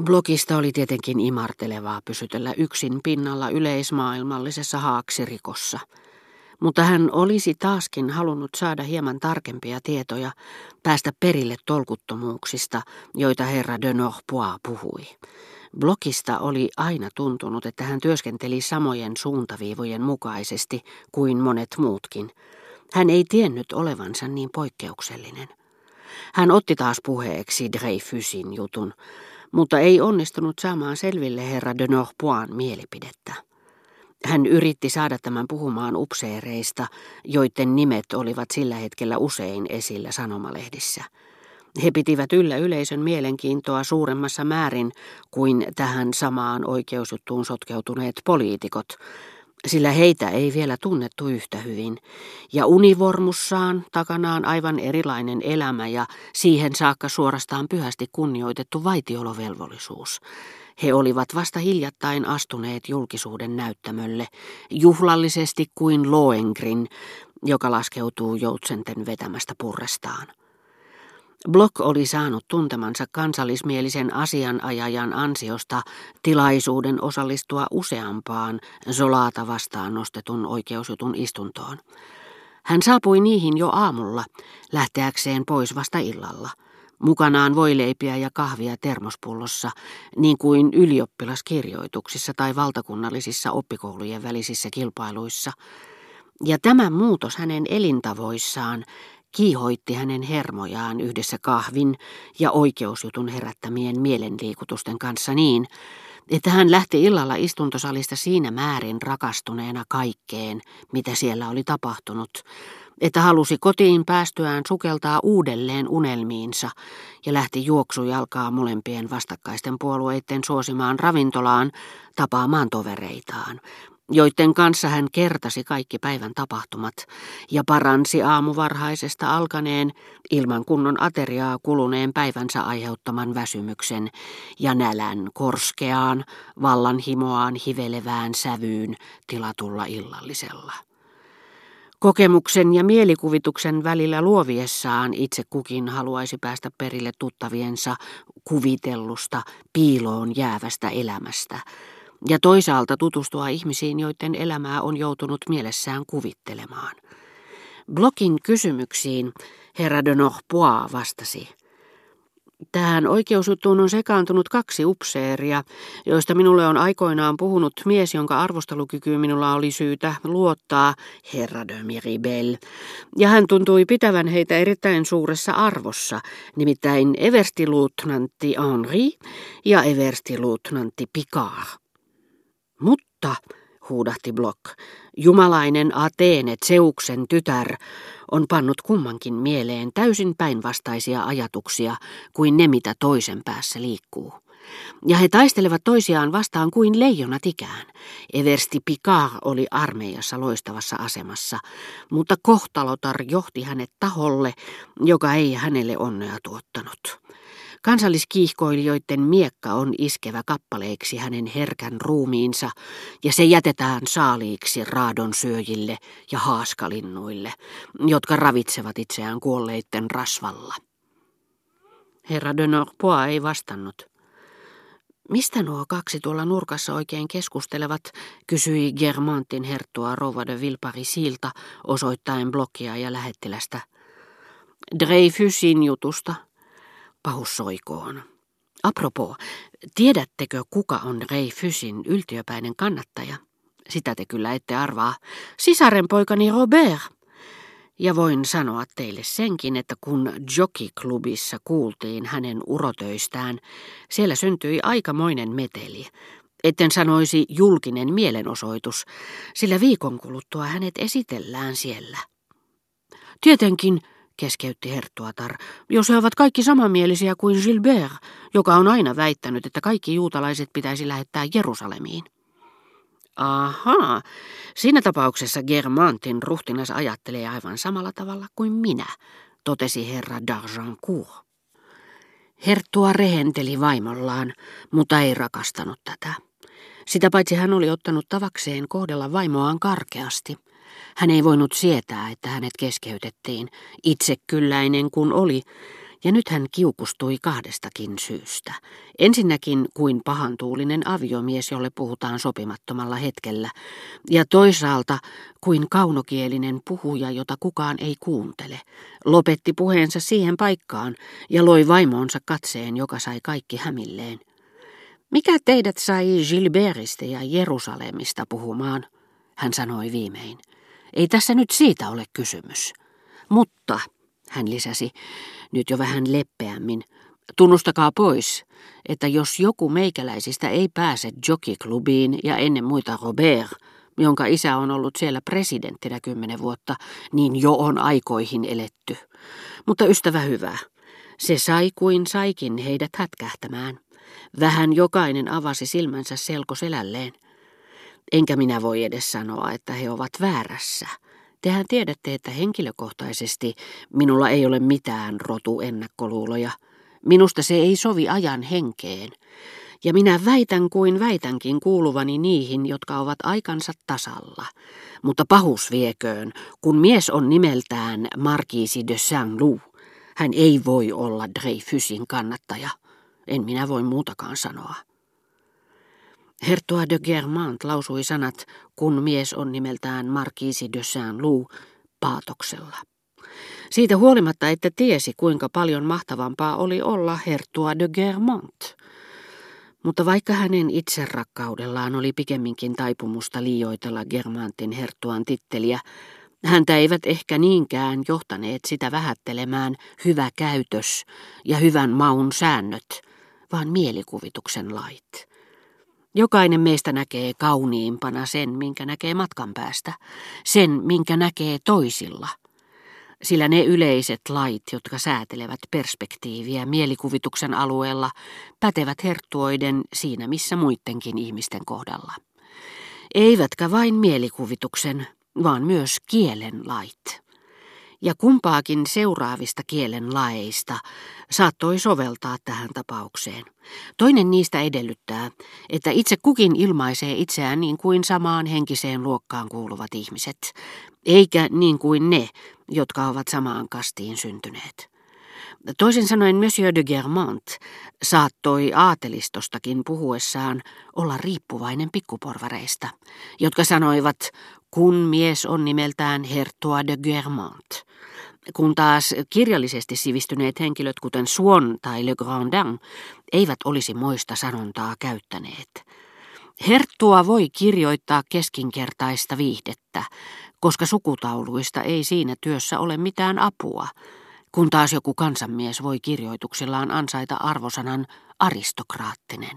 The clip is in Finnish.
Blogista oli tietenkin imartelevaa pysytellä yksin pinnalla yleismaailmallisessa haaksirikossa. Mutta hän olisi taaskin halunnut saada hieman tarkempia tietoja, päästä perille tolkuttomuuksista, joita herra de Norpois puhui. Blokista oli aina tuntunut, että hän työskenteli samojen suuntaviivojen mukaisesti kuin monet muutkin. Hän ei tiennyt olevansa niin poikkeuksellinen. Hän otti taas puheeksi Dreyfusin jutun, mutta ei onnistunut saamaan selville herra de Norpoin mielipidettä. Hän yritti saada tämän puhumaan upseereista, joiden nimet olivat sillä hetkellä usein esillä sanomalehdissä. He pitivät yllä yleisön mielenkiintoa suuremmassa määrin kuin tähän samaan oikeusjuttuun sotkeutuneet poliitikot, sillä heitä ei vielä tunnettu yhtä hyvin, ja univormussaan takanaan aivan erilainen elämä ja siihen saakka suorastaan pyhästi kunnioitettu vaitiolovelvollisuus. He olivat vasta hiljattain astuneet julkisuuden näyttämölle, juhlallisesti kuin Loengrin, joka laskeutuu joutsenten vetämästä purrestaan. Block oli saanut tuntemansa kansallismielisen asianajajan ansiosta tilaisuuden osallistua useampaan Zolaata vastaan nostetun oikeusjutun istuntoon. Hän saapui niihin jo aamulla, lähteäkseen pois vasta illalla. Mukanaan voileipiä ja kahvia termospullossa, niin kuin ylioppilaskirjoituksissa tai valtakunnallisissa oppikoulujen välisissä kilpailuissa. Ja tämä muutos hänen elintavoissaan kiihoitti hänen hermojaan yhdessä kahvin ja oikeusjutun herättämien mielenliikutusten kanssa niin, että hän lähti illalla istuntosalista siinä määrin rakastuneena kaikkeen, mitä siellä oli tapahtunut, että halusi kotiin päästyään sukeltaa uudelleen unelmiinsa ja lähti juoksujalkaa molempien vastakkaisten puolueiden suosimaan ravintolaan tapaamaan tovereitaan, joiden kanssa hän kertasi kaikki päivän tapahtumat ja paransi aamuvarhaisesta alkaneen ilman kunnon ateriaa kuluneen päivänsä aiheuttaman väsymyksen ja nälän korskeaan, vallanhimoaan hivelevään sävyyn tilatulla illallisella. Kokemuksen ja mielikuvituksen välillä luoviessaan itse kukin haluaisi päästä perille tuttaviensa kuvitellusta piiloon jäävästä elämästä, ja toisaalta tutustua ihmisiin, joiden elämää on joutunut mielessään kuvittelemaan. Blokin kysymyksiin herra de Norpois vastasi. Tähän oikeusjuttuun on sekaantunut kaksi upseeria, joista minulle on aikoinaan puhunut mies, jonka arvostelukykyyn minulla oli syytä luottaa, herra de Miribel. Ja hän tuntui pitävän heitä erittäin suuressa arvossa, nimittäin everstiluutnantti Henri ja everstiluutnantti Picard. Mutta, huudahti Block, jumalainen Ateene, Zeuksen tytär, on pannut kummankin mieleen täysin päinvastaisia ajatuksia kuin ne, mitä toisen päässä liikkuu. Ja he taistelevat toisiaan vastaan kuin leijonat ikään. Eversti Picard oli armeijassa loistavassa asemassa, mutta kohtalotar johti hänet taholle, joka ei hänelle onnea tuottanut. Kansalliskiihkoilijoiden miekka on iskevä kappaleiksi hänen herkän ruumiinsa, ja se jätetään saaliiksi raadon syöjille ja haaskalinnuille, jotka ravitsevat itseään kuolleitten rasvalla. Herra de Norpois ei vastannut. Mistä nuo kaksi tuolla nurkassa oikein keskustelevat, kysyi Germantin herttua Rova de Vilparisilta osoittaen blokkia ja lähettilästä. Dreyfusin jutusta, pahus soikoon. Apropos, tiedättekö kuka on Ray Fysin yltiöpäinen kannattaja? Sitä te kyllä ette arvaa. Sisarenpoikani Robert. Ja voin sanoa teille senkin, että kun Jockey-klubissa kuultiin hänen urotöistään, siellä syntyi aikamoinen meteli. Etten sanoisi julkinen mielenosoitus, sillä viikon kuluttua hänet esitellään siellä. Tietenkin, keskeytti Herttuatar, jos he ovat kaikki samanmielisiä kuin Gilbert, joka on aina väittänyt, että kaikki juutalaiset pitäisi lähettää Jerusalemiin. Ahaa, siinä tapauksessa Germantin ruhtinas ajattelee aivan samalla tavalla kuin minä, totesi herra d'Argencourt. Herttua rehenteli vaimollaan, mutta ei rakastanut tätä. Sitä paitsi hän oli ottanut tavakseen kohdella vaimoaan karkeasti – hän ei voinut sietää, että hänet keskeytettiin, itsekylläinen kun oli, Ja nyt hän kiukustui kahdestakin syystä. Ensinnäkin kuin pahantuulinen aviomies, jolle puhutaan sopimattomalla hetkellä, ja toisaalta kuin kaunokielinen puhuja, jota kukaan ei kuuntele. Lopetti puheensa siihen paikkaan ja loi vaimonsa katseen, joka sai kaikki hämilleen. Mikä teidät sai Gilbertistä ja Jerusalemista puhumaan? Hän sanoi viimein. Ei tässä nyt siitä ole kysymys. Mutta, hän lisäsi, nyt jo vähän leppeämmin, tunnustakaa pois, että jos joku meikäläisistä ei pääse jokiklubiin ja ennen muita Robert, jonka isä on ollut siellä presidenttinä kymmenen vuotta, niin jo on aikoihin eletty. Mutta ystävä hyvä, se sai kuin saikin heidät hätkähtämään. Vähän jokainen avasi silmänsä selkoselälleen. Enkä minä voi edes sanoa, että he ovat väärässä. Tehän tiedätte, että henkilökohtaisesti minulla ei ole mitään rotuennakkoluuloja. Minusta se ei sovi ajan henkeen. Ja minä väitän kuin väitänkin kuuluvani niihin, jotka ovat aikansa tasalla. Mutta pahus vieköön, kun mies on nimeltään Markiisi de Saint-Loup, hän ei voi olla Dreyfusin kannattaja. En minä voi muutakaan sanoa. Hertua de Germant lausui sanat, kun mies on nimeltään Markiisi de Saint-Loup, paatoksella. Siitä huolimatta, että tiesi, kuinka paljon mahtavampaa oli olla Hertua de Germant. Mutta vaikka hänen itserakkaudellaan oli pikemminkin taipumusta liioitella Germantin herttuan titteliä, häntä eivät ehkä niinkään johtaneet sitä vähättelemään hyvä käytös ja hyvän maun säännöt, vaan mielikuvituksen lait. Jokainen meistä näkee kauniimpana sen, minkä näkee matkan päästä, sen, minkä näkee toisilla. Sillä ne yleiset lait, jotka säätelevät perspektiiviä mielikuvituksen alueella, pätevät herttuoiden siinä missä muidenkin ihmisten kohdalla. Eivätkä vain mielikuvituksen, vaan myös kielen lait ja kumpaakin seuraavista kielen laeista saattoi soveltaa tähän tapaukseen. Toinen niistä edellyttää, että itse kukin ilmaisee itseään niin kuin samaan henkiseen luokkaan kuuluvat ihmiset, eikä niin kuin ne, jotka ovat samaan kastiin syntyneet. Toisin sanoen Monsieur de Germant saattoi aatelistostakin puhuessaan olla riippuvainen pikkuporvareista, jotka sanoivat, kun mies on nimeltään Hertois de Germant, kun taas kirjallisesti sivistyneet henkilöt, kuten Swan tai Le Grandin, eivät olisi moista sanontaa käyttäneet. Herttua voi kirjoittaa keskinkertaista viihdettä, koska sukutauluista ei siinä työssä ole mitään apua, kun taas joku kansanmies voi kirjoituksillaan ansaita arvosanan aristokraattinen.